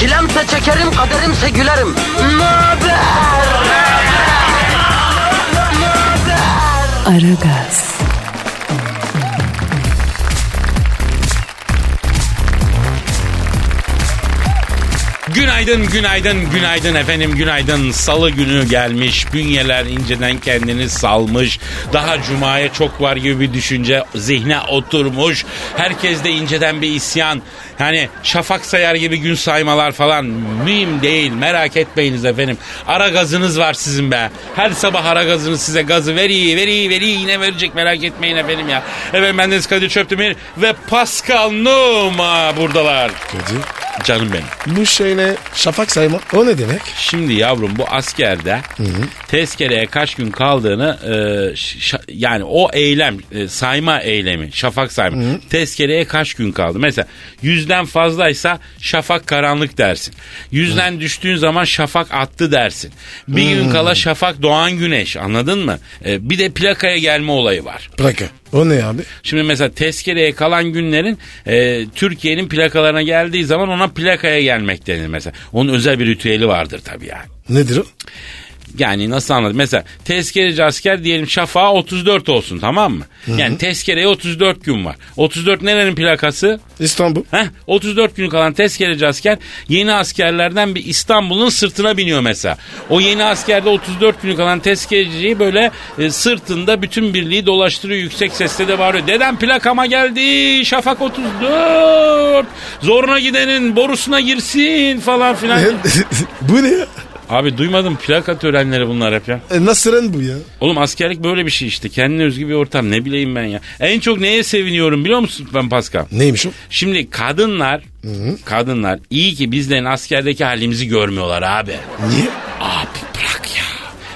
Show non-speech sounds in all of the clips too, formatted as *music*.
Çilemse çekerim, kaderimse gülerim. Möber! Aragaz, Günaydın, günaydın, günaydın efendim, günaydın. Salı günü gelmiş, bünyeler inceden kendini salmış. Daha cumaya çok var gibi bir düşünce zihne oturmuş. Herkes de inceden bir isyan. Yani şafak sayar gibi gün saymalar falan mühim değil. Merak etmeyiniz efendim. Ara gazınız var sizin be. Her sabah ara gazınız size gazı veri, veri, veri yine verecek merak etmeyin efendim ya. Efendim bendeniz Kadir Çöptemir ve Pascal Numa buradalar. Kadir. Canım benim. Bu şey ne? Şafak sayma. O ne demek? Şimdi yavrum bu askerde tezkereye kaç gün kaldığını e, ş- yani o eylem e, sayma eylemi şafak sayma tezkereye kaç gün kaldı. Mesela yüzden fazlaysa şafak karanlık dersin. Yüzden düştüğün zaman şafak attı dersin. Bir gün kala şafak doğan güneş anladın mı? E, bir de plakaya gelme olayı var. Plaka. O ne abi? Şimdi mesela tezkereye kalan günlerin e, Türkiye'nin plakalarına geldiği zaman ona plakaya gelmek denir mesela. Onun özel bir ritüeli vardır tabii yani. Nedir o? Yani nasıl anladım? Mesela tezkereci asker diyelim şafağı 34 olsun tamam mı? Yani tezkereye 34 gün var. 34 nerenin plakası? İstanbul. Heh, 34 günü kalan tezkereci asker yeni askerlerden bir İstanbul'un sırtına biniyor mesela. O yeni askerde 34 günü kalan tezkereciyi böyle e, sırtında bütün birliği dolaştırıyor yüksek sesle de bağırıyor. Dedem plakama geldi şafak 34 zoruna gidenin borusuna girsin falan filan. *laughs* bu ne ya? Abi duymadım plaka törenleri bunlar hep ya. E, nasıl ren bu ya? Oğlum askerlik böyle bir şey işte. Kendine özgü bir ortam. Ne bileyim ben ya. En çok neye seviniyorum biliyor musun ben Pascal? Neymiş o? Şimdi kadınlar, kadınlar iyi ki bizlerin askerdeki halimizi görmüyorlar abi. Niye? Abi bırak ya.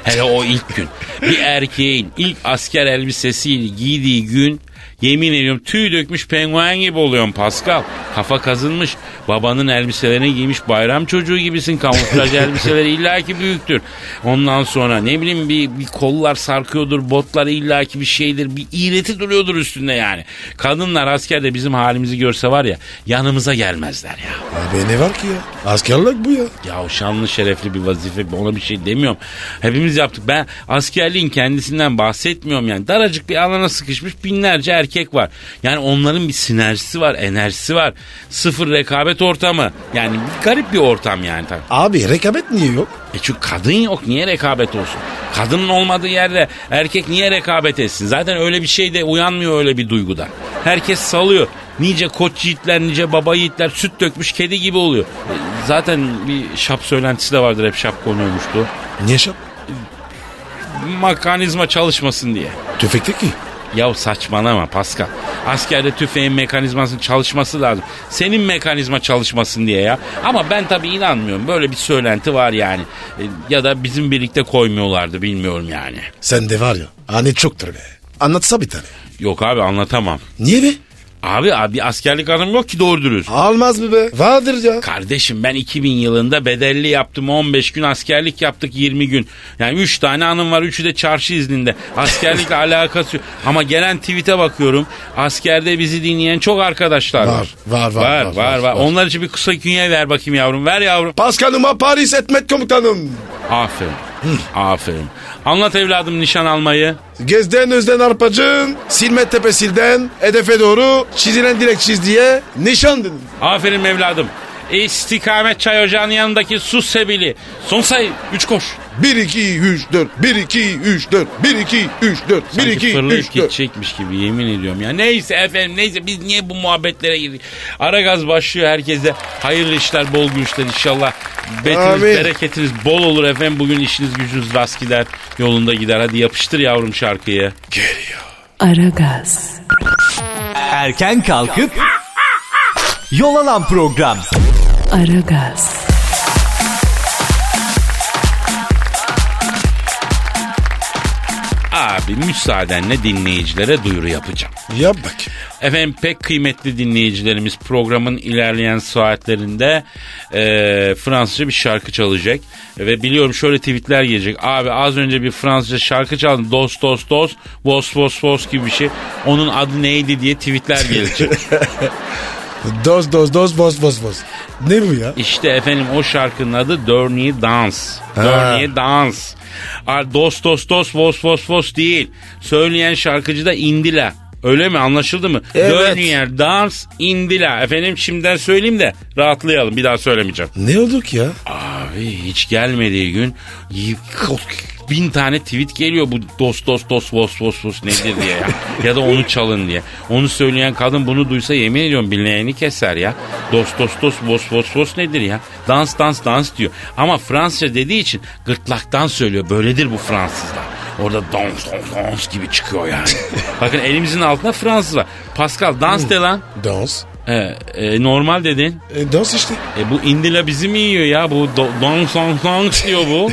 Hele o ilk gün. Bir erkeğin ilk asker elbisesiyle giydiği gün yemin ediyorum tüy dökmüş penguen gibi oluyorum Pascal. Kafa kazınmış. Babanın elbiselerini giymiş bayram çocuğu gibisin. Kamuflaj *laughs* elbiseleri illaki büyüktür. Ondan sonra ne bileyim bir, bir kollar sarkıyordur. Botlar illaki bir şeydir. Bir iğreti duruyordur üstünde yani. Kadınlar askerde bizim halimizi görse var ya yanımıza gelmezler ya. Abi ne var ki ya? Askerlik bu ya. Ya şanlı şerefli bir vazife ona bir şey demiyorum. Hepimiz yaptık. Ben askerliğin kendisinden bahsetmiyorum yani. Daracık bir alana sıkışmış binlerce erkek var. Yani onların bir sinerjisi var, enerjisi var. Sıfır rekabet ortamı. Yani bir garip bir ortam yani tabii. Abi rekabet niye yok? E çünkü kadın yok. Niye rekabet olsun? Kadının olmadığı yerde erkek niye rekabet etsin? Zaten öyle bir şey de uyanmıyor öyle bir duyguda. Herkes salıyor. Nice koç yiğitler, nice baba yiğitler süt dökmüş kedi gibi oluyor. E, Zaten bir şap söylentisi de vardır hep şap konuyormuştu. Niye şap? Mekanizma çalışmasın diye. Tüfekte ki. Ya saçmalama Pascal. Askerde tüfeğin mekanizmasının çalışması lazım. Senin mekanizma çalışmasın diye ya. Ama ben tabii inanmıyorum. Böyle bir söylenti var yani. E, Ya da bizim birlikte koymuyorlardı bilmiyorum yani. Sen de var ya. Hani çoktur be. Anlatsa bir tane. Yok abi anlatamam. Niye be? Abi abi askerlik anım yok ki doğru dürüst. Almaz mı be? Vardır ya. Kardeşim ben 2000 yılında bedelli yaptım 15 gün askerlik yaptık 20 gün. Yani 3 tane anım var 3'ü de çarşı izninde. Askerlikle *laughs* alakası yok. Ama gelen tweet'e bakıyorum askerde bizi dinleyen çok arkadaşlar var. Var, var, var, Var var, var var. Onlar için bir kısa künye ver bakayım yavrum ver yavrum. Paskal'ıma Paris etmet komutanım. Aferin. Aferin. Anlat evladım nişan almayı. Gezden özden arpacın, silme tepesilden, hedefe doğru çizilen direk çiz diye nişan dedim. Aferin evladım. İstikamet çay ocağının yanındaki su sebili. Son sayı 3 koş. 1 2 3 4 1 2 3 4 1 2 3 4 1 Sanki 2 fırlayıp 3 4. gidecekmiş gibi yemin ediyorum ya. Neyse efendim neyse biz niye bu muhabbetlere girdik? Ara gaz başlıyor herkese. Hayırlı işler bol güçler inşallah. Betiniz Amin. bereketiniz bol olur efendim. Bugün işiniz gücünüz rast gider. Yolunda gider. Hadi yapıştır yavrum şarkıyı. Aragaz, Erken kalkıp yol alan program. Aragaz, abi müsaadenle dinleyicilere duyuru yapacağım. Yap bak. Efendim pek kıymetli dinleyicilerimiz programın ilerleyen saatlerinde e, Fransızca bir şarkı çalacak. Ve biliyorum şöyle tweetler gelecek. Abi az önce bir Fransızca şarkı çaldın. Dos dos dos, vos vos vos gibi bir şey. Onun adı neydi diye tweetler gelecek. *laughs* Doz doz doz boz boz boz. Ne bu ya? İşte efendim o şarkının adı Dernier Dans. Dernier Dans. Aa, Dos dos dos vos vos vos değil. Söyleyen şarkıcı da Indila. Öyle mi anlaşıldı mı? Evet. Dernier Dans Indila. Efendim şimdiden söyleyeyim de rahatlayalım. Bir daha söylemeyeceğim. Ne olduk ya? Abi hiç gelmediği gün bin tane tweet geliyor bu dos dos dos vos vos vos nedir diye ya. ya da onu çalın diye. Onu söyleyen kadın bunu duysa yemin ediyorum bileğini keser ya. Dos dos dos vos vos vos nedir ya? Dans dans dans diyor. Ama Fransızca dediği için gırtlaktan söylüyor. Böyledir bu Fransızlar. Orada dans dans dans gibi çıkıyor yani. *laughs* Bakın elimizin altında Fransız var. Pascal dans de lan. Dans. E, e, normal dedin. E, dans işte. E bu indila bizi mi yiyor ya? Bu do- dans dans dans diyor bu.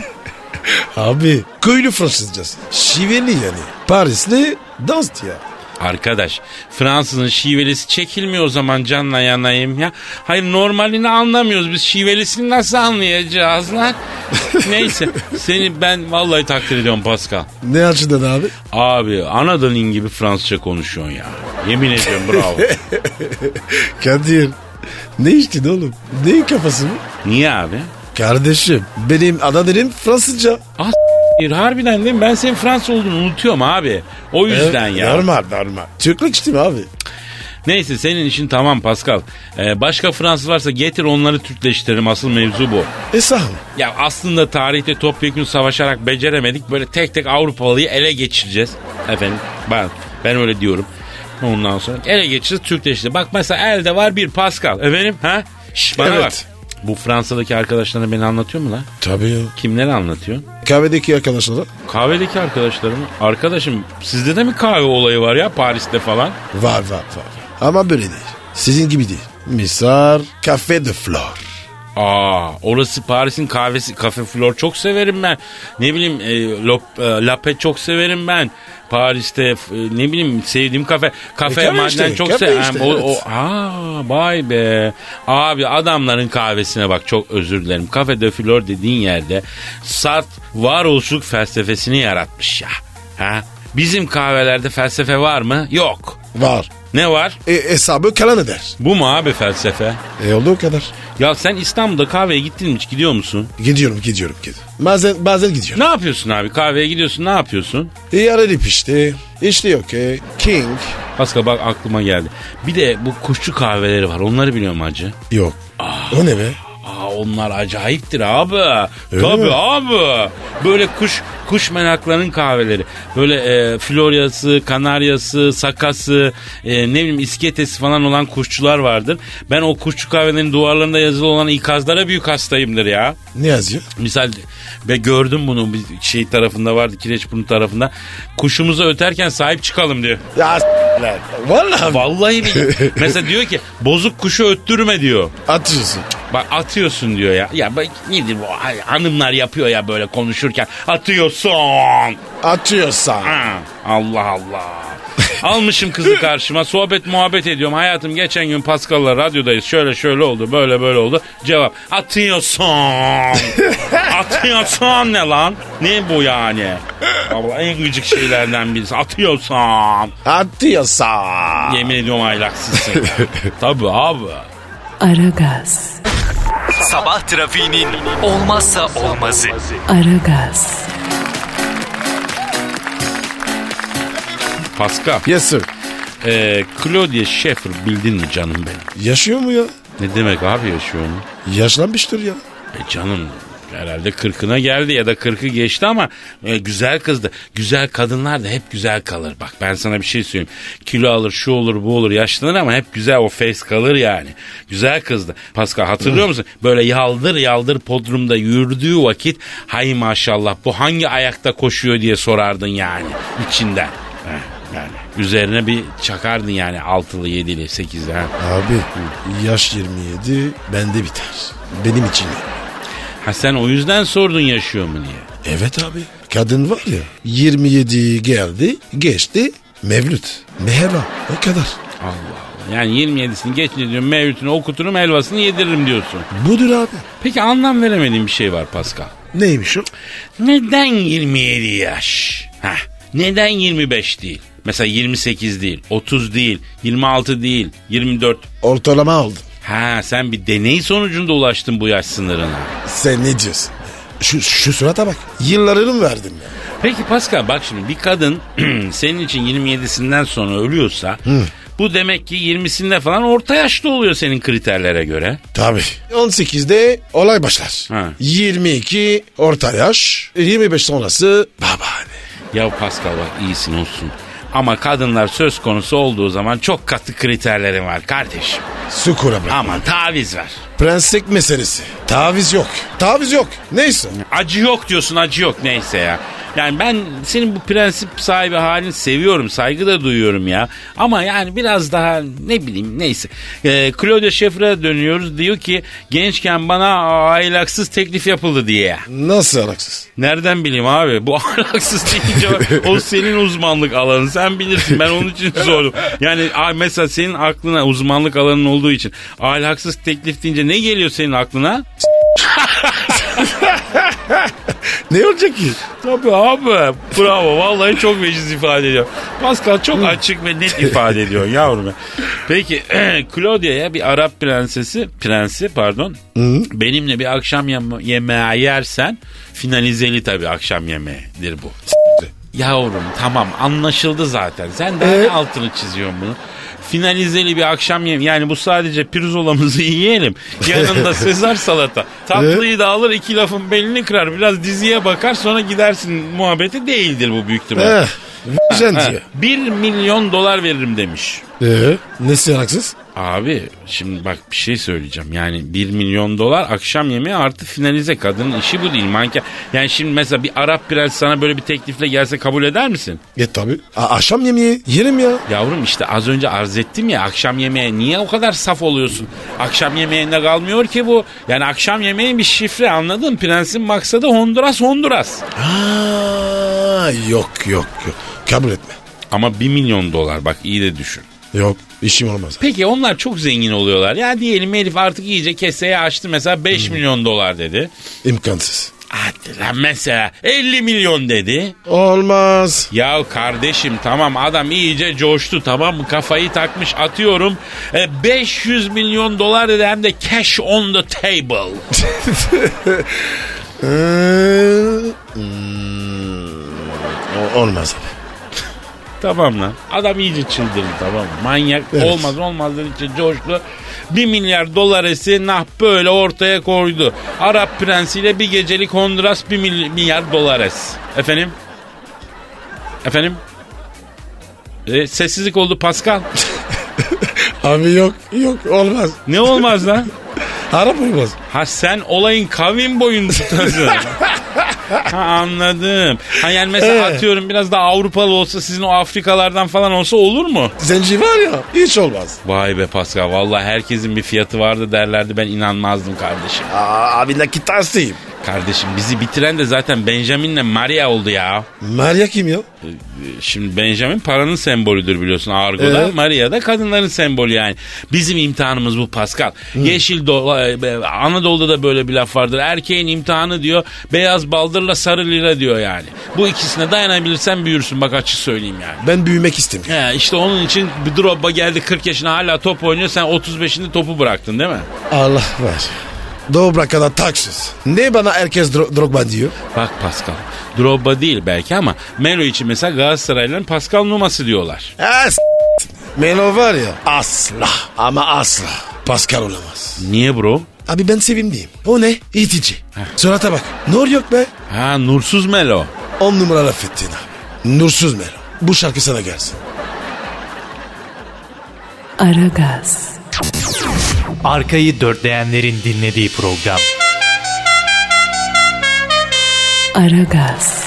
*laughs* Abi köylü Fransızcası. Şiveli yani. Parisli dans ya. Arkadaş Fransızın şivelisi çekilmiyor o zaman canla yanayım ya. Hayır normalini anlamıyoruz biz şivelisini nasıl anlayacağız lan? *laughs* Neyse seni ben vallahi takdir ediyorum Pascal. Ne açıdan abi? Abi Anadolu'nun gibi Fransızca konuşuyorsun ya. Yemin ediyorum bravo. *laughs* Kadir. Ne içtin oğlum? Neyin kafası bu? Niye abi? Kardeşim benim ana dilim Fransızca. Ah s**eyim, harbiden değil mi? Ben senin Fransız olduğunu unutuyorum abi. O yüzden Evet, ya. Normal normal. Türklük içtim abi. Neyse senin işin tamam Pascal. Ee, başka Fransız varsa getir onları Türkleştirelim. Asıl mevzu bu. E sağ ol. Ya aslında tarihte topyekun savaşarak beceremedik. Böyle tek tek Avrupalıyı ele geçireceğiz. Efendim ben, ben öyle diyorum. Ondan sonra ele geçireceğiz Türkleşti. Bak mesela elde var bir Pascal. Efendim ha? Şş, bana Evet. bak. Bu Fransa'daki arkadaşlarına beni anlatıyor mu lan? Tabii ya. Kimleri anlatıyor? Kahvedeki arkadaşlar Kahvedeki arkadaşlarımı. Arkadaşım sizde de mi kahve olayı var ya Paris'te falan? var var var. Ama böyle değil. Sizin gibi değil. Misar Café de Flor. Aa, orası Paris'in kahvesi, kafe flor çok severim ben. Ne bileyim, e, lop, e, lape çok severim ben. Paris'te e, ne bileyim sevdiğim kafe, kafe E, madden işte, çok severim. işte, o, evet. o, aa, vay be. Abi adamların kahvesine bak çok özür dilerim. Kafe de flor dediğin yerde Sartre varoluşluk felsefesini yaratmış ya. Ha? Bizim kahvelerde felsefe var mı? Yok. Var. Ne var? E, hesabı kalan eder. Bu mu abi felsefe? E oldu o kadar. Ya sen İstanbul'da kahveye gittin mi hiç gidiyor musun? Gidiyorum gidiyorum gidiyorum. Bazen, bazen gidiyorum. Ne yapıyorsun abi? Kahveye gidiyorsun ne yapıyorsun? E yarı işte. İşte okey. King. Pascal bak aklıma geldi. Bir de bu kuşçu kahveleri var. Onları biliyor musun hacı? Yok. O ne be? Onlar acayiptir abi. Öyle Tabii mi? abi. Böyle kuş kuş menaklarının kahveleri. Böyle e, floryası, kanaryası, sakası, e, ne bileyim isketesi falan olan kuşçular vardır. Ben o kuşçu kahvelerinin duvarlarında yazılı olan ikazlara büyük hastayımdır ya. Ne yazıyor? Misal ve gördüm bunu bir şey tarafında vardı Kireçburnu tarafında. Kuşumuza öterken sahip çıkalım diyor. Ya s- lan. Vallahi Vallahi. *laughs* Mesela diyor ki bozuk kuşu öttürme diyor. atıyorsun. Bak atıyorsun diyor ya. Ya bak nedir bu Ay, hanımlar yapıyor ya böyle konuşurken. Atıyorsun. Atıyorsan. Ha, Allah Allah. Almışım kızı *laughs* karşıma sohbet muhabbet ediyorum. Hayatım geçen gün Pascal'la radyodayız. Şöyle şöyle oldu böyle böyle oldu. Cevap atıyorsun. *laughs* atıyorsun ne lan? Ne bu yani? Allah en gıcık şeylerden birisi. Atıyorsun. Atıyorsan. Yemin ediyorum aylaksızsın. *laughs* Tabii abi. Aragaz, Sabah trafiğinin olmazsa olmazı. Aragaz, Pascal. Yes sir. Ee, Claudia Schiffer bildin mi canım benim? Yaşıyor mu ya? Ne demek abi yaşıyor mu? Yaşlanmıştır ya. E canım herhalde kırkına geldi ya da kırkı geçti ama e, güzel kızdı. Güzel kadınlar da hep güzel kalır. Bak ben sana bir şey söyleyeyim. Kilo alır şu olur bu olur yaşlanır ama hep güzel o face kalır yani. Güzel kızdı. Pascal hatırlıyor musun? Böyle yaldır yaldır podrumda yürüdüğü vakit hay maşallah bu hangi ayakta koşuyor diye sorardın yani içinden. Yani üzerine bir çakardın yani altılı yedili sekizli. Abi yaş 27 bende biter. Benim için. Ha sen o yüzden sordun yaşıyor mu diye. Evet abi. Kadın var ya 27 geldi geçti Mevlüt. Mehra o kadar. Allah Allah. Yani 27'sini geçince diyorum mevlütünü okuturum helvasını yediririm diyorsun. Budur abi. Peki anlam veremediğim bir şey var Pascal. Neymiş o? Neden 27 yaş? Heh, neden 25 değil? Mesela 28 değil, 30 değil, 26 değil, 24. Ortalama aldım. Ha sen bir deney sonucunda ulaştın bu yaş sınırına. Sen ne diyorsun? Şu, şu surata bak. Yıllarını verdim ya. Peki Pascal bak şimdi bir kadın *clears throat* senin için 27'sinden sonra ölüyorsa bu demek ki 20'sinde falan orta yaşta oluyor senin kriterlere göre. Tabii. 18'de olay başlar. Ha. 22 orta yaş. 25 sonrası babaanne. Ya Pascal bak iyisin olsun. Ama kadınlar söz konusu olduğu zaman çok katı kriterlerim var kardeşim. Sukura bırak. Aman taviz ver. Prenslik meselesi. Taviz yok. Taviz yok. Neyse. Acı yok diyorsun acı yok neyse ya. Yani ben senin bu prensip sahibi halini seviyorum saygı da duyuyorum ya. Ama yani biraz daha ne bileyim neyse. Ee, Claudia Schiffer'a dönüyoruz diyor ki gençken bana aylaksız teklif yapıldı diye. Nasıl araksız? Nereden bileyim abi bu *laughs* ahlaksız deyince o senin uzmanlık alanın sen bilirsin ben onun için sordum. Yani mesela senin aklına uzmanlık alanın olduğu için ahlaksız teklif deyince ne geliyor senin aklına? *laughs* Ne olacak ki? Tabii abi. Bravo. Vallahi çok veciz ifade ediyor. Pascal çok açık ve net ifade ediyor yavrum. Peki *clears throat* Claudia'ya bir Arap prensesi, prensi pardon. Benimle bir akşam yeme- yemeği yersen finalizeli tabii akşam yemeğidir bu. Yavrum tamam anlaşıldı zaten. Sen daha ne altını çiziyorsun bunu? Finalizeli bir akşam yemeği. Yani bu sadece pirzolamızı *laughs* yiyelim. Yanında *laughs* sezar salata. Tatlıyı da alır iki lafın belini kırar. Biraz diziye bakar sonra gidersin muhabbeti değildir bu büyük ihtimal. Eh. Vereceksin Ha, diyor. bir milyon dolar veririm demiş. Ee, nesi araksız? Abi şimdi bak bir şey söyleyeceğim. Yani 1 milyon dolar akşam yemeği artı finalize. Kadının işi bu değil manken. Yani şimdi mesela bir Arap prens sana böyle bir teklifle gelse kabul eder misin? E tabi. akşam yemeği yerim ya. Yavrum işte az önce arz ettim ya akşam yemeğe niye o kadar saf oluyorsun? Akşam yemeğinde kalmıyor ki bu. Yani akşam yemeği bir şifre anladın? Prensin maksadı Honduras Honduras. Aa, yok yok yok. Kabul etme. Ama 1 milyon dolar bak iyi de düşün. Yok işim olmaz. Peki onlar çok zengin oluyorlar. Ya diyelim herif artık iyice keseye açtı mesela 5 milyon dolar dedi. İmkansız. Hadi lan mesela 50 milyon dedi. Olmaz. Ya kardeşim tamam adam iyice coştu tamam mı kafayı takmış atıyorum. E, 500 milyon dolar dedi hem de cash on the table. *laughs* Ee, hmm, olmaz abi. Tamam lan adam iyice çıldırdı tamam mı? Manyak Evet. olmaz olmaz dedikçe coştu. 1 milyar dolaresi nah böyle ortaya koydu. Arap prensiyle bir gecelik Honduras 1 milyar dolares. Efendim? Efendim? E, sessizlik oldu Pascal. *laughs* Abi yok yok olmaz. Ne olmaz lan? Arap olmaz. Ha sen olayın kavim boyunu tutasın. *laughs* ha anladım. Ha yani mesela Ee? atıyorum biraz daha Avrupalı olsa sizin o Afrikalardan falan olsa olur mu? Zenci var ya hiç olmaz. Vay be Pascal vallahi herkesin bir fiyatı vardı derlerdi ben inanmazdım kardeşim. Aa, abi nakit hastayım. Kardeşim bizi bitiren de zaten Benjamin'le Maria oldu ya. Maria kim ya? Şimdi Benjamin paranın sembolüdür biliyorsun Argo'da. Evet. Maria da kadınların sembolü yani. Bizim imtihanımız bu Pascal. Yeşil dola, e, Anadolu'da da böyle bir laf vardır. Erkeğin imtihanı diyor beyaz baldırla sarı lira diyor yani. Bu ikisine dayanabilirsen büyürsün bak açık söyleyeyim yani. Ben büyümek istemiyorum. He, işte onun için bir Drogba geldi 40 yaşına hala top oynuyor sen 35'inde topu bıraktın değil mi? Allah var. Dobra kadar taksız. Ne bana herkes dro- Drogba diyor? Bak Pascal. Drogba değil belki ama Melo için mesela Galatasaraylıların Pascal numası diyorlar. Ha, s- Melo var ya asla ama asla Pascal olamaz. Niye bro? Abi ben sevimliyim. O ne? İtici. Surata bak. Nur yok be. Ha nursuz Melo. On numara laf ettin abi. Nursuz Melo. Bu şarkı sana gelsin. Aragaz, Arkayı dörtleyenlerin dinlediği program. Aragaz,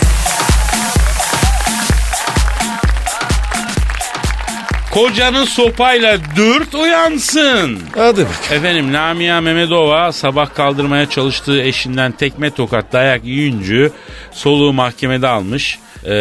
Kocanı sopayla dürt uyansın. Hadi bak. Efendim Lamia Memedova sabah kaldırmaya çalıştığı eşinden tekme tokat dayak yiyince Soluğu mahkemede almış. Ee,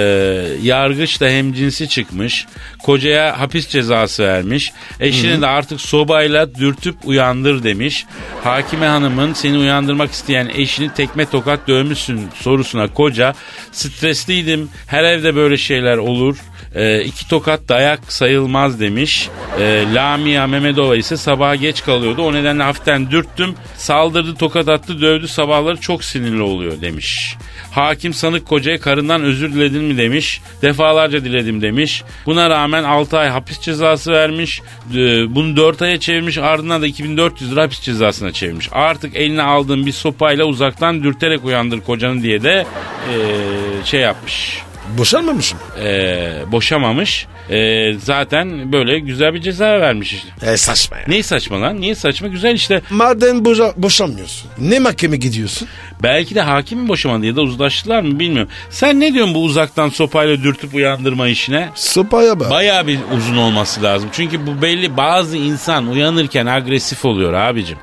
yargıç da hemcinsi çıkmış. Kocaya hapis cezası vermiş. Eşini de artık sobayla dürtüp uyandır demiş. Hakime hanımın seni uyandırmak isteyen eşini tekme tokat dövmüşsün sorusuna koca stresliydim. Her evde böyle şeyler olur. Ee, iki tokat dayak sayılmaz demiş. Ee, Lamia Mehmedova ise sabaha geç kalıyordu. O nedenle hafiften dürttüm. Saldırdı, tokat attı, dövdü. Sabahları çok sinirli oluyor demiş. Hakim sanık kocaya karından özür diledin mi demiş. Defalarca diledim demiş. Buna rağmen 6 ay hapis cezası vermiş. Ee, bunu 4 aya çevirmiş. Ardından da 2400 lira hapis cezasına çevirmiş. Artık eline aldığın bir sopayla uzaktan dürterek uyandır kocanı diye de ee, şey yapmış Boşanmamışım. e, boşamamış. E, zaten böyle güzel bir ceza vermiş işte. E saçma ya. Neyi saçma lan? Niye saçma? Güzel işte. Madem boşa, boşanmıyorsun. Ne mahkeme gidiyorsun? Belki de hakim mi boşamadı ya da uzlaştılar mı bilmiyorum. Sen ne diyorsun bu uzaktan sopayla dürtüp uyandırma işine? Sopaya bak. Bayağı bir uzun olması lazım. Çünkü bu belli bazı insan uyanırken agresif oluyor abicim.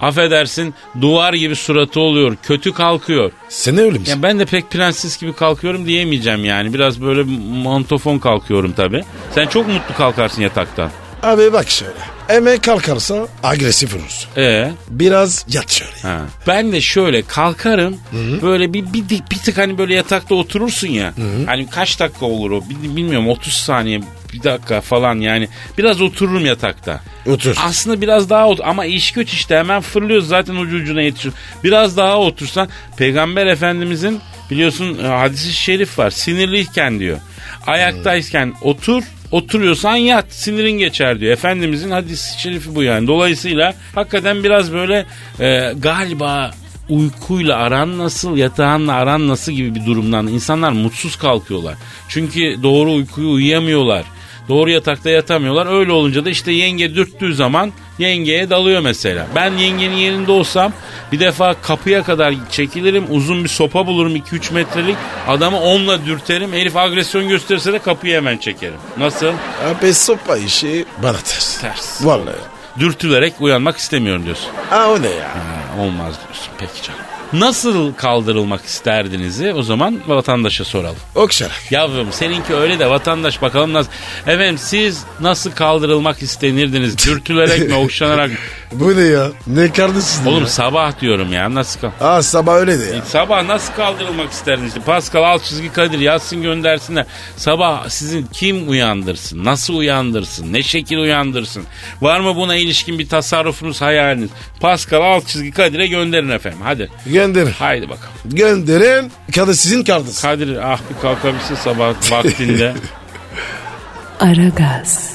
Affedersin duvar gibi suratı oluyor. Kötü kalkıyor. Sen öyle misin? Ya ben de pek prenses gibi kalkıyorum diyemeyeceğim yani. Biraz böyle montofon kalkıyorum tabii. Sen çok mutlu kalkarsın yataktan. Abi bak şöyle. Hemen kalkarsa agresif olursun. Ee, Biraz yat şöyle. ha. Ben de şöyle kalkarım. Böyle bir, bir, bir tık hani böyle yatakta oturursun ya. Hani kaç dakika olur o Bil- bilmiyorum 30 saniye bir dakika falan yani. Biraz otururum yatakta. Otur. Aslında biraz daha otur ama iş güç işte hemen fırlıyoruz zaten ucu ucuna yetişiyor. Biraz daha otursan Peygamber Efendimizin biliyorsun e, hadisi şerif var sinirliyken diyor. Ayaktayken otur oturuyorsan yat sinirin geçer diyor. Efendimizin hadisi şerifi bu yani. Dolayısıyla hakikaten biraz böyle e, galiba uykuyla aran nasıl, yatağınla aran nasıl gibi bir durumdan insanlar mutsuz kalkıyorlar. Çünkü doğru uykuyu uyuyamıyorlar. Doğru yatakta yatamıyorlar. Öyle olunca da işte yenge dürttüğü zaman yengeye dalıyor mesela. Ben yengenin yerinde olsam bir defa kapıya kadar çekilirim. Uzun bir sopa bulurum 2-3 metrelik. Adamı onunla dürterim. Herif agresyon gösterirse de kapıyı hemen çekerim. Nasıl? Abi sopa işi bana ters. Ters. Vallahi. Dürtülerek uyanmak istemiyorum diyorsun. Ha o ne ya? Ha, olmaz diyorsun. Peki canım. Nasıl kaldırılmak isterdinizi o zaman vatandaşa soralım. Okşarak. Yavrum seninki öyle de vatandaş bakalım nasıl. Efendim siz nasıl kaldırılmak istenirdiniz? Dürtülerek mi *laughs* okşanarak mı? Bu ne ya? Ne kardeşsin Oğlum ya? sabah diyorum ya nasıl kal- Ha sabah öyle de ya. Sabah nasıl kaldırılmak isterdiniz? İşte Pascal alt çizgi Kadir yazsın göndersinler. Sabah sizin kim uyandırsın? Nasıl uyandırsın? Ne şekil uyandırsın? Var mı buna ilişkin bir tasarrufunuz hayaliniz? Pascal alt çizgi Kadir'e gönderin efendim. Hadi. Gönderin. Haydi bakalım. Gönderin. Kadı sizin kardeşiniz. Kadir ah bir kalkabilse sabah vaktinde. *laughs* Aragaz,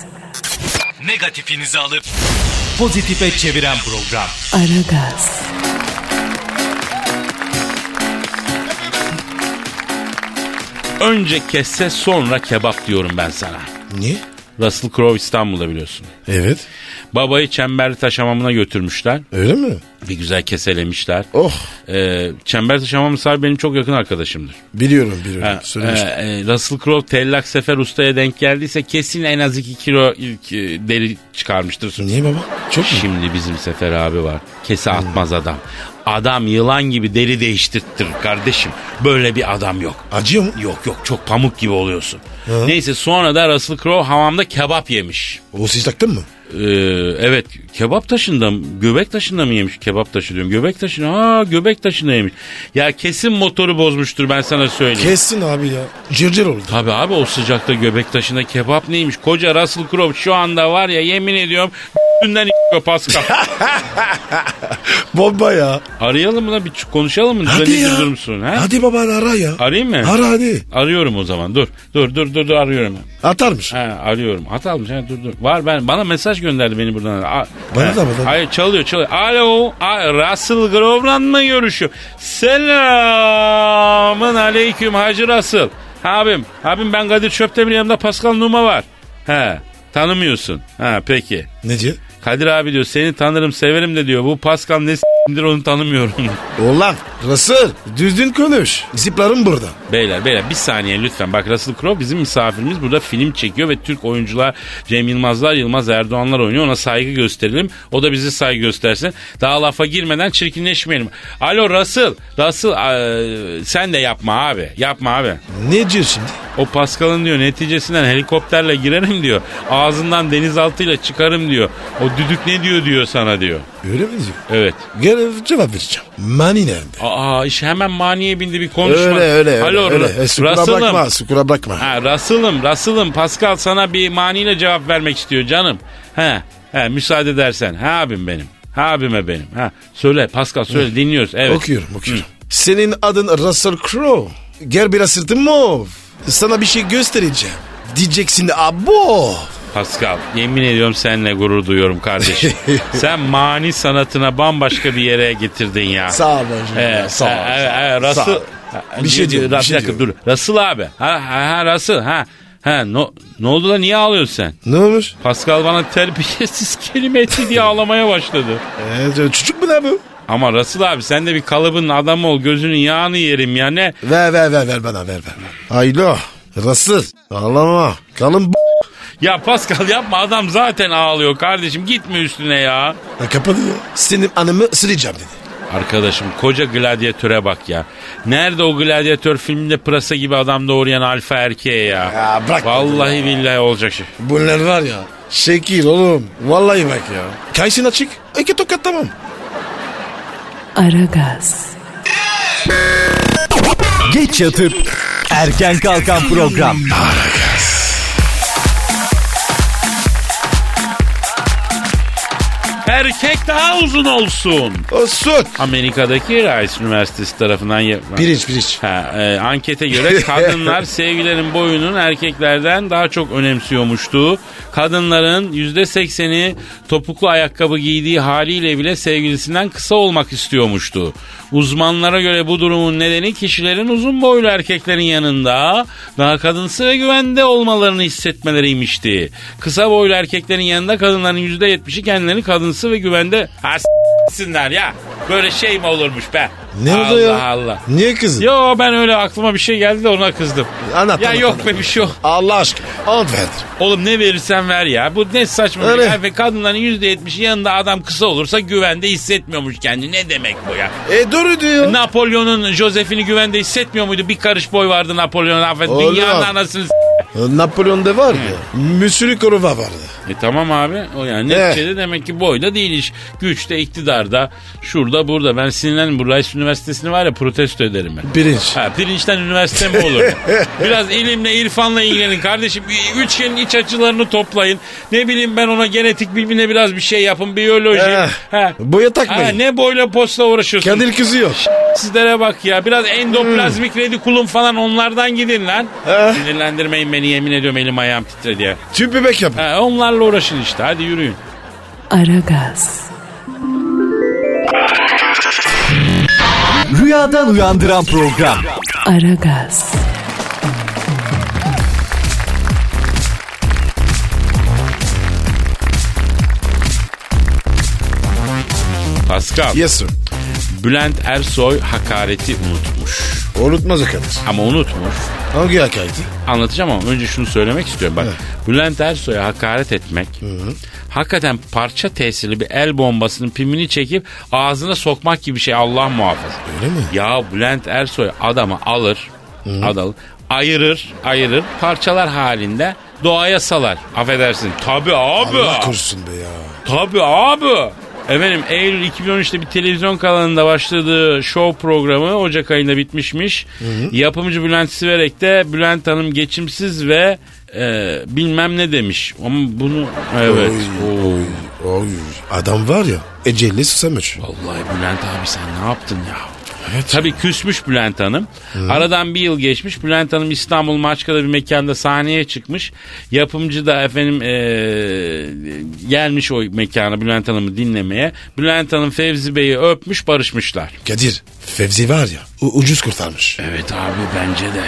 Negatifinizi alıp pozitife çeviren program. Aragaz, Önce kesse sonra kebap diyorum ben sana. Niye? Russell Crowe İstanbul'da biliyorsun. Evet. Babayı Çemberli hamamına götürmüşler. Öyle mi? Bir güzel keselemişler. Oh. Ee, Çemberli hamamı sahibi benim çok yakın arkadaşımdır. Biliyorum biliyorum. Ha, Söylemiştim. e, e, Russell Crowe tellak sefer ustaya denk geldiyse kesin en az 2 kilo ilk e, deri çıkarmıştır. Niye baba? Çok mu? Şimdi bizim Sefer abi var. Kese atmaz adam. Adam yılan gibi deri değiştirtir kardeşim. Böyle bir adam yok. Acıyor mu? Yok yok çok pamuk gibi oluyorsun. Neyse sonra da Russell Crowe hamamda kebap yemiş. O siz taktın mı? Ee, evet kebap taşında mı? Göbek taşında mı yemiş kebap taşı diyorum. Göbek taşında ha göbek taşında yemiş. Ya kesin motoru bozmuştur ben sana söyleyeyim. Kessin abi ya. Cırcır oldu. Tabii abi o sıcakta göbek taşında kebap neymiş? Koca Russell Crowe şu anda var ya yemin ediyorum *laughs* ünden Pascal. *laughs* Bomba ya. Arayalım mı lan bir konuşalım mı? Hadi Düzenli ya. durumsun, ha? Hadi baba ara ya. Arayayım mı? Ara hadi. Arıyorum o zaman dur. Dur dur dur dur arıyorum. Atarmış. Ha, arıyorum. Hat almış. Ha, dur dur. Var ben bana mesaj gönderdi beni buradan. A- Bana Ha, da, da. Hayır çalıyor çalıyor. Alo. A- Russell Grove'la mı görüşüyor? Selamın aleyküm Hacı Russell. Ha, abim. Abim ben Kadir Çöptemir yanımda Pascal Numa var. He. Tanımıyorsun. Ha peki. Ne diyor? Kadir abi diyor seni tanırım severim de diyor. Bu Pascal ne s***dir onu tanımıyorum. *laughs* Ulan Russell düzgün konuş. Ziplarım burada. Beyler beyler bir saniye lütfen. Bak Russell Crowe bizim misafirimiz burada film çekiyor ve Türk oyuncular Cem Yılmazlar, Yılmaz Erdoğanlar oynuyor. Ona saygı gösterelim. O da bize saygı göstersin. Daha lafa girmeden çirkinleşmeyelim. Alo Russell. Russell eee, sen de yapma abi. Yapma abi. Ne diyor şimdi? O Pascal'ın diyor neticesinden helikopterle girerim diyor. Ağzından denizaltıyla çıkarım diyor. O düdük ne diyor diyor sana diyor. Öyle mi diyor? Evet. Gel cevap vereceğim. Mani nerede? Aa iş hemen maniye bindi bir konuşma. Öyle öyle Alo öyle. öyle. E, sukura Russell'ım. bakma sukura bakma. Ha Russell'ım Russell'ım Pascal sana bir maniyle cevap vermek istiyor canım. He, he müsaade edersen. Ha abim benim. Ha abime benim. Ha söyle Pascal söyle dinliyoruz. Evet. Okuyorum okuyorum. Senin adın Russell Crowe. Gel biraz sırtın mov. Sana bir şey göstereceğim. Diyeceksin abo. Pascal yemin ediyorum seninle gurur duyuyorum kardeşim. *laughs* Sen mani sanatına bambaşka bir yere getirdin ya. Sağ ol bacım. Evet, Sağ ol. evet, evet, Sağ Russell. ol. Bir şey diyorum, bir şey diyorum. dur. Russell abi. Ha, ha, ha Russell. Ha. Ha, no, ne oldu da niye ağlıyorsun sen? Ne olmuş? Pascal bana terbiyesiz *laughs* kelime etti diye ağlamaya başladı. Ee, çocuk mu ne bu? Ama Russell abi sen de bir kalıbın adamı ol gözünün yağını yerim ya ne? Ver ver ver ver bana ver ver. Haylo. Russell. Ağlama. Kalın b- Ya Pascal yapma adam zaten ağlıyor kardeşim gitme üstüne ya. Ya Kapadı ya. Senin anımı ısıracağım dedi. Arkadaşım koca gladyatöre bak ya. Nerede o gladyatör filminde pırasa gibi adam doğrayan alfa erkeğe ya. Ya bırak Vallahi billahi olacak şey. Bunlar var ya. Şekil oğlum. Vallahi bak ya. Kaysın açık. İki tokat tamam. Aragaz, Geç yatıp erken kalkan program. Erkek daha uzun olsun. O süt. Amerika'daki Rice Üniversitesi tarafından yapılan. Pirinç pirinç. Ha, e, ankete göre *laughs* kadınlar sevgilerin boyunun erkeklerden daha çok önemsiyormuştu. Kadınların %80'i topuklu ayakkabı giydiği haliyle bile sevgilisinden kısa olmak istiyormuştu. Uzmanlara göre bu durumun nedeni kişilerin uzun boylu erkeklerin yanında daha kadınsı ve güvende olmalarını hissetmeleriymişti. Kısa boylu erkeklerin yanında kadınların %70'i kendilerini kadınsı ve güvende... Ha s**sinler ya. Böyle şey mi olurmuş be? Ne Allah oldu ya? Allah. Niye kızın? Yo ben öyle aklıma bir şey geldi de ona kızdım. Anlat, ya anlat, yok anlat. be bir şey yok. Allah aşkına. Ant verdir. Oğlum ne verirsen ver ya. Bu ne saçma bir Öyle. şey. Ve kadınların %70'i yanında adam kısa olursa güvende hissetmiyormuş kendini. Ne demek bu ya? E doğru diyor. Napolyon'un Joseph'ini güvende hissetmiyor muydu? Bir karış boy vardı Napolyon'un. Affet dünyanın anasını s- Napolyon'da var ya. Müsülü koruma vardı. E tamam abi. O yani Eh. neticede demek ki boyda değil iş. Güçte, iktidarda, şurada, burada. Ben sinirlendim. Bu Rice Üniversitesi'ni var ya protesto ederim ben. Pirinç. Ha, pirinçten üniversite mi olur? *laughs* Biraz ilimle, irfanla ilgilenin kardeşim. Üçgenin iç açılarını toplayın. Ne bileyim ben ona genetik bilimine biraz bir şey yapın. Biyoloji. Eh, ha. boya Ha, takmayın. ne boyla postla uğraşıyorsun? Kadir kızıyor. Sizlere bak ya. Biraz endoplazmik redikulum falan onlardan gidin lan. Eh. Sinirlendirmeyin beni yemin ediyorum elim ayağım titredi ya. Tüp bebek yapın. Ha, onlarla uğraşın işte. Hadi yürüyün. Aragaz, Rüyadan uyandıran program. Aragaz, Pascal. Yes sir. Bülent Ersoy hakareti unutmuş. Unutmaz kadar. Ama unutmuş. Hangi hakareti? Anlatacağım ama önce şunu söylemek istiyorum. Bak Bülent Ersoy'a hakaret etmek hakikaten parça tesirli bir el bombasının pimini çekip ağzına sokmak gibi bir şey Allah muhafaza. Öyle mi? Ya Bülent Ersoy adamı alır, adamı ayırır, ayırır parçalar halinde doğaya salar. Affedersin. Tabii abi. Allah korusun be ya. Tabii abi. Efendim Eylül 2013'te bir televizyon kanalında başladığı show programı Ocak ayında bitmişmiş. Yapımcı Bülent Siverek de Bülent Hanım geçimsiz ve e, bilmem ne demiş. Ama bunu evet. Oy, Oo. Oy. Adam var ya. Ecelle susamış. Vallahi Bülent abi sen ne yaptın ya? Tabii küsmüş Bülent Hanım. Aradan bir yıl geçmiş. Bülent Hanım İstanbul Maçka'da bir mekanda sahneye çıkmış. Yapımcı da efendim eee, gelmiş o mekana Bülent Hanım'ı dinlemeye. Bülent Hanım Fevzi Bey'i öpmüş barışmışlar. Kadir. Fevzi var ya. u- ucuz kurtarmış. Evet abi bence de.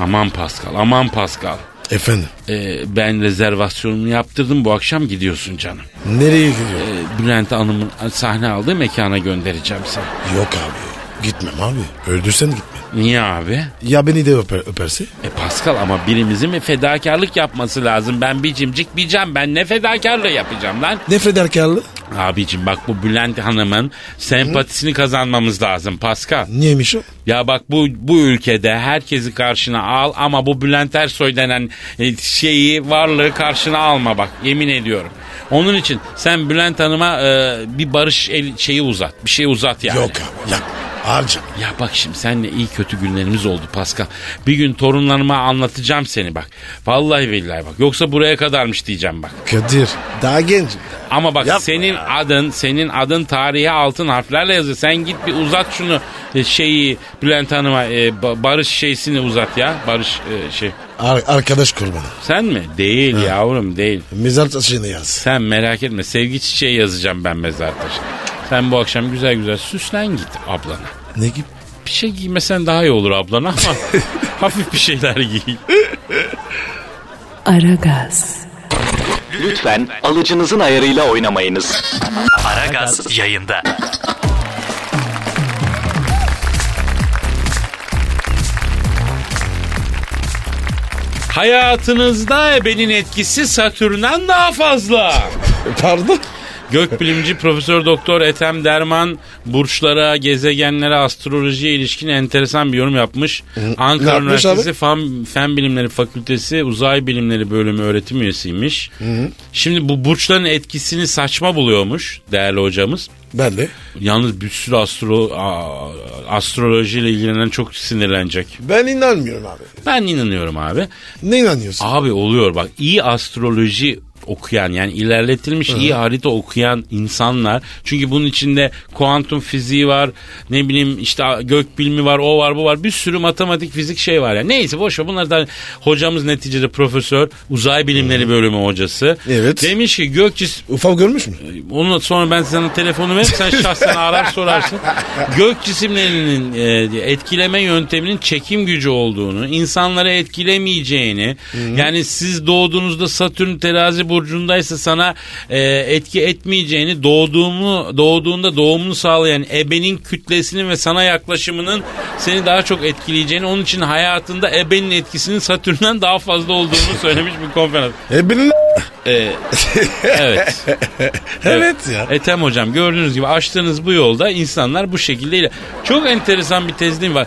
Aman Pascal aman Pascal. Efendim. Eee, ben rezervasyonumu yaptırdım bu akşam gidiyorsun canım. Nereye gidiyor? Eee, Bülent Hanım'ın sahne aldığı mekana göndereceğim seni. Yok abi. Gitmem abi. Öldürsen gitme. Niye abi? Ya beni de öper, öperse? E Pascal ama birimizin mi fedakarlık yapması lazım? Ben bir cimcik bir cam. Ben ne fedakarlığı yapacağım lan? Ne fedakarlığı? Abicim bak bu Bülent Hanım'ın sempatisini kazanmamız lazım Pascal. Niyeymiş o? Ya bak bu bu ülkede herkesi karşına al ama bu Bülent Ersoy denen e, şeyi varlığı karşına alma bak yemin ediyorum. Onun için sen Bülent Hanım'a e, bir barış el, şeyi uzat. Bir şey uzat yani. Yok abi. Ya harca. Ya bak şimdi seninle iyi kötü günlerimiz oldu Pascal. Bir gün torunlarıma anlatacağım seni bak. Vallahi billahi bak. Yoksa buraya kadarmış diyeceğim bak. Kadir. Daha gencim. Ama bak Yapma senin adın, senin adın tarihe altın harflerle yazıyor. Sen git bir uzat şunu e, şeyi Bülent Hanım'a e, ba- barış şeysini uzat ya. Barış e, şey. Ar- arkadaş kurbanı. Sen mi? Değil yavrum değil. Mezar taşını yaz. Sen merak etme. Sevgi çiçeği yazacağım ben mezar taşına. Sen bu akşam güzel güzel süslen git ablana. Ne gibi? Bir şey giymesen daha iyi olur ablana ama *laughs* hafif bir şeyler giy. Aragaz, Lütfen alıcınızın ayarıyla oynamayınız. Aragaz yayında. Hayatınızda ebenin etkisi Satürn'den daha fazla. Pardon? Gökbilimci Profesör Doktor Ethem Derman burçlara, gezegenlere, astrolojiye ilişkin enteresan bir yorum yapmış. Ankara Üniversitesi Fen, Fen Bilimleri Fakültesi Uzay Bilimleri Bölümü öğretim üyesiymiş. Şimdi bu burçların etkisini saçma buluyormuş değerli hocamız. Ben de. Yalnız bir sürü astro, a- astrolojiyle ilgilenen çok sinirlenecek. Ben inanmıyorum abi. Ben inanıyorum abi. Ne inanıyorsun? Abi oluyor bak iyi astroloji okuyan yani ilerletilmiş iyi harita okuyan insanlar çünkü bunun içinde kuantum fiziği var ne bileyim işte gök bilimi var o var bu var bir sürü matematik fizik şey var ya neyse boş ver bunlar da hocamız neticede profesör uzay bilimleri bölümü hocası Evet. demiş ki gök cis Ufak görmüş mü? onu sonra ben sana telefonu veririm sen şahsen arar sorarsın. *laughs* Gök cisimlerinin e, etkileme yönteminin çekim gücü olduğunu, insanları etkilemeyeceğini, yani siz doğduğunuzda Satürn terazi burcundaysa sana e, etki etmeyeceğini, doğduğumu doğduğunda doğumunu sağlayan ebenin kütlesinin ve sana yaklaşımının seni daha çok etkileyeceğini, onun için hayatında ebenin etkisinin Satürn'den daha fazla olduğunu söylemiş bir konferans. E *laughs* benim... E, evet. evet ya. Ethem hocam gördüğünüz gibi açtığınız bu yolda insanlar bu şekilde ile çok enteresan bir tezlim var.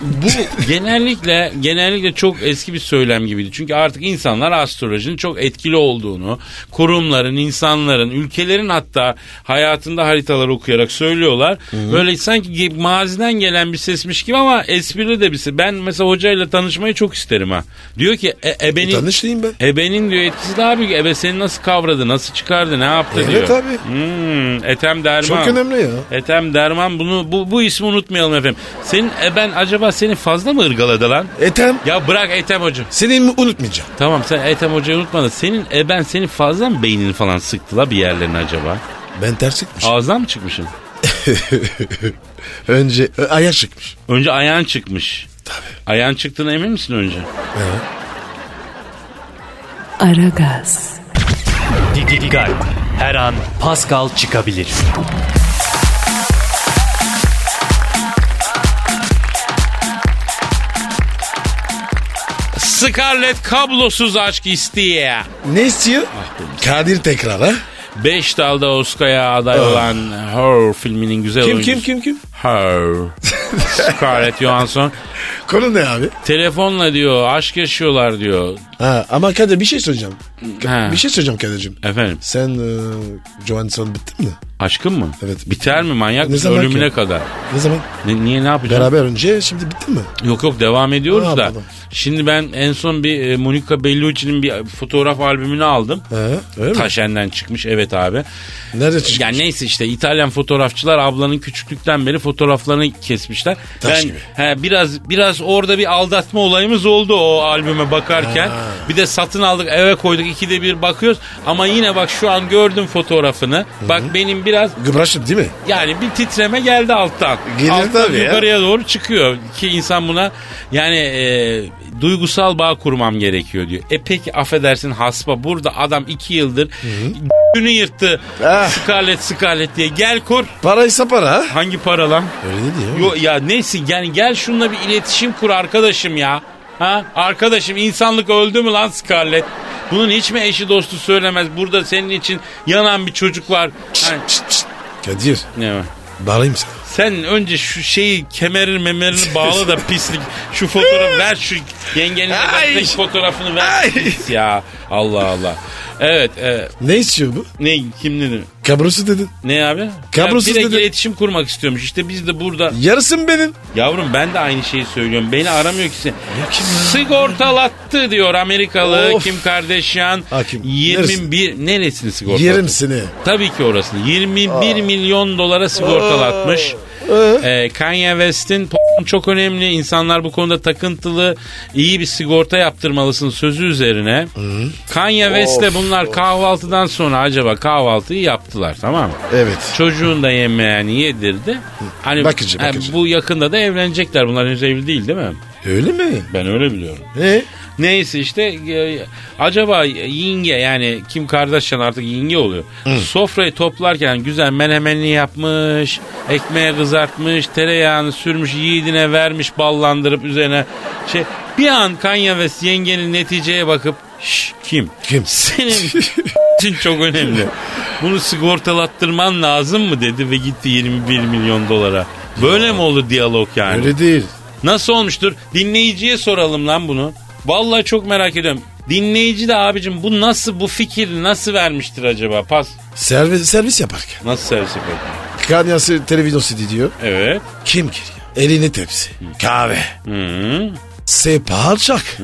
Bu genellikle genellikle çok eski bir söylem gibiydi. Çünkü artık insanlar astrolojinin çok etkili olduğunu, kurumların, insanların, ülkelerin hatta hayatında haritalar okuyarak söylüyorlar. Böyle sanki maziden gelen bir sesmiş gibi ama esprili de bir ses. Ben mesela hocayla tanışmayı çok isterim ha. Diyor ki e, ebenin Tanışayım ben. Ebenin diyor etkisi daha büyük. Ebe seni nasıl kavradı, nasıl çıkardı, ne yaptı Evet diyor. abi. Hmm, Ethem Derman. Çok önemli ya. Ethem Derman bunu bu, bu ismi unutmayalım efendim. Senin eben acaba seni fazla mı ırgaladı lan? Ethem Ya bırak Ethem Hoca. seni mi unutmayacağım. Tamam sen Ethem Hoca'yı unutma da senin eben seni fazla mı beynini falan sıktı la bir yerlerine acaba? Ben ters çıkmış. Ağızdan mı çıkmışsın? *laughs* Önce e, aya çıkmış. Önce ayağın çıkmış. Tabii. Ayağın çıktığına emin misin önce? Aragaz, Dikkat. Her an Pascal çıkabilir. Scarlett kablosuz aşk istiyor. Ne istiyor? Kadir tekrar ha? Beş dalda Oscar'a aday olan Her filminin güzel Ah. Kim oyuncusu. kim kim kim? Her. Scarlett Johansson. Konu ne abi? Telefonla diyor aşk yaşıyorlar diyor. Ha, ama Kadir bir şey söyleyeceğim. Ha. Bir şey söyleyeceğim Kadir'cim. Efendim Sen e, Johansson bittin mi? aşkın mı? Evet. Biter mi manyak Ne mısın zaman ölümüne ki? kadar? Ne zaman? Ne- niye ne yapacağım? Beraber önce şimdi bittin mi? Yok yok devam ediyoruz Ha, da. pardon. Şimdi ben en son bir e, Monica Bellucci'nin bir fotoğraf albümünü aldım. Ha, öyle mi? Taşen'den çıkmış evet abi. Nerede çıkmış? Yani neyse işte İtalyan fotoğrafçılar ablanın küçüklükten beri fotoğraflarını kesmişler. Taş ben gibi. he, biraz biraz orada bir aldatma olayımız oldu o albüme bakarken. Bir de satın aldık eve koyduk ikide bir bakıyoruz. Ama yine bak şu an gördüm fotoğrafını. Bak benim biraz Gıbraşın değil mi? yani bir titreme geldi alttan. Gelir alttan tabii ya. yukarıya doğru çıkıyor ki insan buna yani e, duygusal bağ kurmam gerekiyor diyor. E peki affedersin hasba burada adam iki yıldır günü yırttı. Ah. Scarlett Scarlett diye gel kur. Paraysa para. ha? Hangi para lan? Öyle değil ya. Yo, ya neyse yani gel şununla bir iletişim kur arkadaşım ya. Ha? Arkadaşım insanlık öldü mü lan Scarlett? Bunun hiç mi eşi dostu söylemez? Burada senin için yanan bir çocuk var. Hani. Kadir ne var? bağırayım sana. Sen önce şu şeyi kemerin memerini bağla da pislik. Şu fotoğrafı ver şu yengenin fotoğrafını ver. Pis ya. Allah Allah. Evet. E, Ne istiyor bu? ne kim dedi? Kabrosu dedin. Ne abi? Kablosuz ya direkt dedi. iletişim kurmak istiyormuş. İşte biz de burada. Yarısın benim. Yavrum ben de aynı şeyi söylüyorum. Beni aramıyor ki sen. Sigortalattı diyor Amerikalı Of. Kim Kardashian. Ha, kim? 21 neresini sigortalattı? Yerim seni. Tabii ki orasını. 21 milyon dolara sigortalatmış. Ee, Kanye West'in "Toplum çok önemli. İnsanlar bu konuda takıntılı. iyi bir sigorta yaptırmalısın sözü üzerine. Kanye West'le bunlar kahvaltıdan sonra acaba kahvaltıyı yaptılar tamam mı? Evet. Çocuğun da yemeğini yedirdi. Hani Bakıcı, bakıcı. bu yakında da evlenecekler. Bunlar henüz evli değil değil mi? Öyle mi? Ben öyle biliyorum. Ne? Neyse işte e, acaba yenge yani Kim Kardashian artık yenge oluyor. Sofrayı toplarken güzel menemenini yapmış, ekmeğe kızartmış, tereyağını sürmüş, yiğidine vermiş ballandırıp üzerine şey bir an Kanye West yengenin neticeye bakıp Şş, kim? Kim? Senin *laughs* için çok önemli. Bunu sigortalattırman lazım mı dedi ve gitti 21 milyon dolara. Böyle mi oldu diyalog yani? Öyle değil. Nasıl olmuştur? Dinleyiciye soralım lan bunu. Vallahi çok merak ediyorum. Dinleyici de abicim bu nasıl bu fikir nasıl vermiştir acaba? Pas. Servis, servis yaparken. Nasıl servis yapıyor? Kanyası televizyon CD diyor. Evet. Kim giriyor? Eline tepsi. Kahve. Hı. Sepa çak.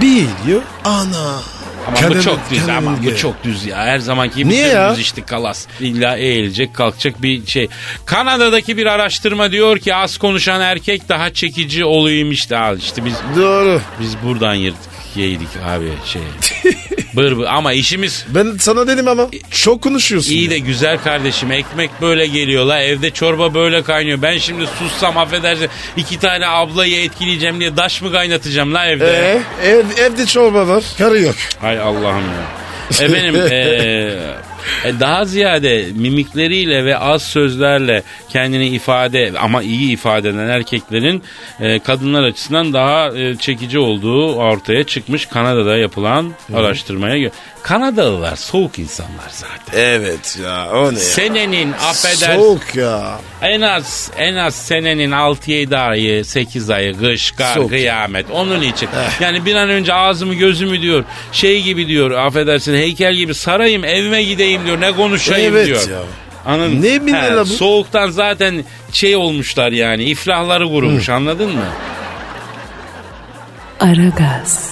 Bir diyor. Ana. Ama Kadın- bu çok düz ama bu çok düz ya. Her zamanki gibi Niye ya? düz işte kalas. İlla eğilecek kalkacak bir şey. Kanada'daki bir araştırma diyor ki az konuşan erkek daha çekici oluyormuş da al işte biz Doğru. biz buradan yırttık yedik abi şey. *laughs* bır bır ama işimiz Ben sana dedim ama çok konuşuyorsun. İyi ya. de güzel kardeşim ekmek böyle geliyor la evde çorba böyle kaynıyor. Ben şimdi sussam affedersin iki tane ablayı etkileyeceğim diye daş mı kaynatacağım la evde? Ee, ev, evde çorba var. Karı yok. Hay Allah'ım ya. Efendim eee, *laughs* daha ziyade mimikleriyle ve az sözlerle kendini ifade ama iyi ifade eden erkeklerin e, kadınlar açısından daha e, çekici olduğu ortaya çıkmış Kanada'da yapılan araştırmaya göre. Kanadalılar soğuk insanlar zaten. Evet ya o ne ya? Senenin affedersin Soğuk ya. en az en az senenin 6-7 ayı 8 ayı kış kar Soğuk. kıyamet onun için. Yani bir an önce ağzımı gözümü diyor şey gibi diyor affedersin heykel gibi sarayım evime gideyim diyor ne konuşayım Evet diyor. ya. Anladın? Ne la bu? Soğuktan zaten şey olmuşlar yani iflahları vurmuş anladın mı? Aragaz.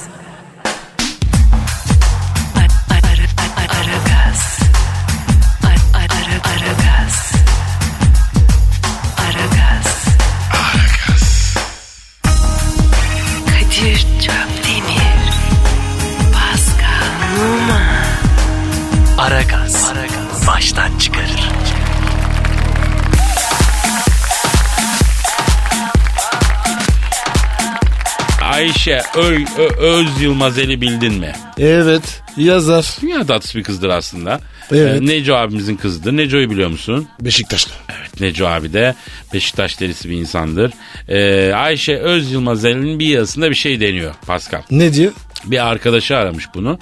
Ayşe Ö, Ö- Öz Yılmazel'i bildin mi? Evet yazar. Dünya tatlısı bir kızdır aslında. Evet. Ee, Neco abimizin kızıdır. Neco'yu biliyor musun? Beşiktaşlı. Evet Neco abi de Beşiktaş derisi bir insandır. Ee, Ayşe Öz Yılmazel'in bir yazısında bir şey deniyor Pascal. Ne diyor? Bir arkadaşı aramış bunu.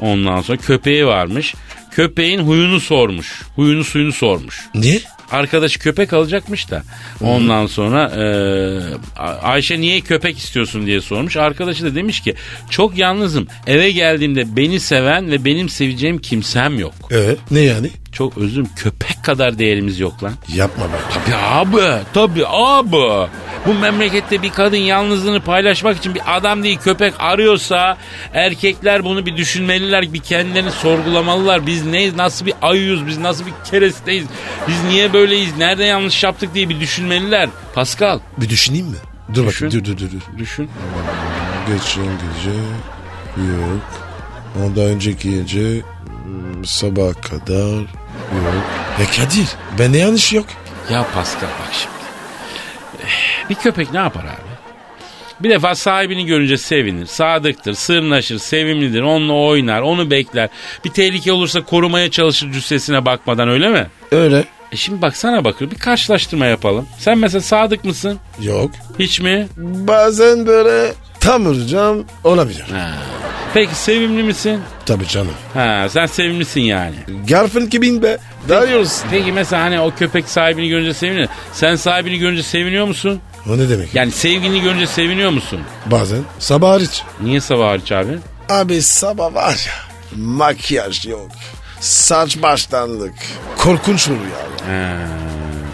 Ondan sonra köpeği varmış. Köpeğin huyunu sormuş. Huyunu suyunu sormuş. Niye? Arkadaş köpek alacakmış da. Ondan sonra e, Ayşe niye köpek istiyorsun diye sormuş. Arkadaşı da demiş ki çok yalnızım. Eve geldiğimde beni seven ve benim seveceğim kimsem yok. Evet. Ne yani? Çok özüm köpek kadar değerimiz yok lan. Yapma be. Tabii abi. Tabii abi. Bu memlekette bir kadın yalnızlığını paylaşmak için bir adam değil köpek arıyorsa erkekler bunu bir düşünmeliler. Bir kendilerini sorgulamalılar. Biz ne nasıl bir ayıyız biz nasıl bir keresteyiz. Biz niye böyleyiz nerede yanlış yaptık diye bir düşünmeliler. Pascal Bir düşüneyim mi? Dur Düşün. bakayım dur dur dur. düşün. Geçen gece Yok. Ondan önceki gece hmm, sabaha kadar yok. E Kadir bende yanlış yok. Ya Pascal bak şimdi. Eh, Bir köpek ne yapar abi? Bir defa sahibini görünce sevinir, sadıktır, sırnaşır, sevimlidir, onunla oynar, onu bekler. Bir tehlike olursa korumaya çalışır cüssesine bakmadan öyle mi? Öyle. E şimdi baksana bakır bir karşılaştırma yapalım. Sen mesela sadık mısın? Yok. Hiç mi? Bazen böyle tam vuracağım olabilir. Ha. Peki sevimli misin? Tabii canım. Ha sen sevimlisin yani. Garfield gibiyim be. İyi olsun. Peki mesela hani o köpek sahibini görünce seviniyor. Sen sahibini görünce seviniyor musun? O ne demek? Yani sevgilini görünce seviniyor musun? Bazen sabah hariç. Niye sabah hariç abi? Abi sabah var ya makyaj yok. Saç baştanlık. Korkunç olur ya. Ha,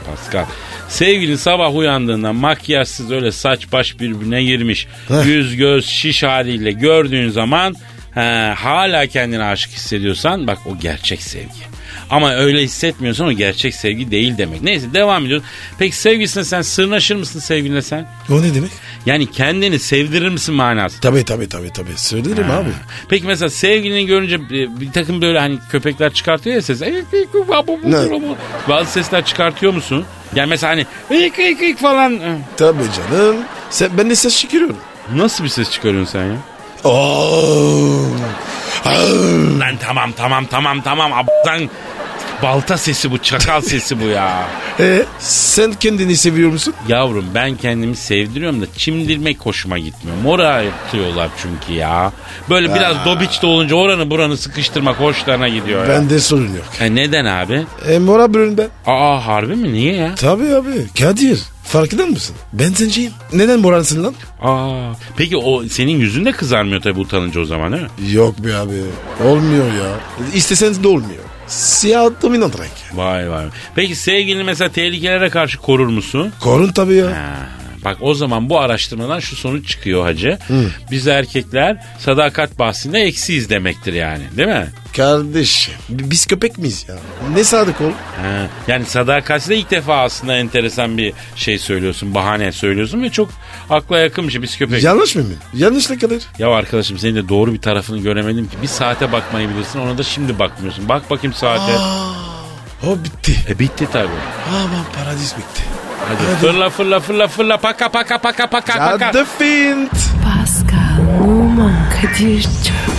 Pascal. Sevgilin sabah uyandığında makyajsız öyle saç baş birbirine girmiş. Yüz göz şiş haliyle gördüğün zaman ha, hala kendini aşık hissediyorsan bak o gerçek sevgi. Ama öyle hissetmiyorsan o gerçek sevgi değil demek. Neyse devam ediyoruz. Peki sevgilisine sen sırnaşır mısın sevgiline sen? O ne demek? Yani kendini sevdirir misin manası? Tabii tabii tabii tabii. Söylerim abi. Peki mesela sevgilini görünce e, bir takım böyle hani köpekler çıkartıyor ya ses. Bazı sesler çıkartıyor musun? Yani mesela hani ik ik ik falan. Tabii canım. Sen, ben de ses çıkarıyorum. Nasıl bir ses çıkarıyorsun sen ya? Oo. Lan tamam tamam tamam tamam. Abdan balta sesi bu çakal sesi bu ya. *laughs* E, sen kendini seviyor musun? Yavrum ben kendimi sevdiriyorum da çimdirmek hoşuma gitmiyor. Mora atıyorlar çünkü ya. Böyle biraz dobiç de olunca oranı buranı sıkıştırmak hoşlarına gidiyor ya. Bende sorun yok. E neden abi? E, mora bürün ben. Aa harbi mi? Niye ya? Tabii abi. Kadir. Farkında mısın? Ben zenciyim. Neden moralsın lan? Aa, peki o senin yüzün de kızarmıyor tabii utanınca o zaman mi? Yok be abi. Olmuyor ya. İsteseniz de olmuyor. Siyah dominant renk. Vay vay. Peki sevgilini mesela tehlikelere karşı korur musun? Korun tabii ya. Ha, bak o zaman bu araştırmadan şu sonuç çıkıyor hacı. Biz erkekler sadakat bahsinde eksiyiz demektir yani değil mi? Kardeşim biz köpek miyiz ya? Ne sadık ol? Ha, yani sadakatsizde ilk defa aslında enteresan bir şey söylüyorsun, bahane söylüyorsun ve çok akla yakın bir şey. Biz köpek. Yanlış mı mı? Yanlış ne kadar? Ya arkadaşım senin de doğru bir tarafını göremedim ki. Bir saate bakmayı bilirsin ona da şimdi bakmıyorsun. Bak bakayım saate. O bitti. E bitti tabii. Aman paradis bitti. Hadi, fırla fırla fırla fırla paka paka paka paka paka. Cadı Fint. Pascal, Oman, Kadir çok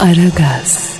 Aragaz.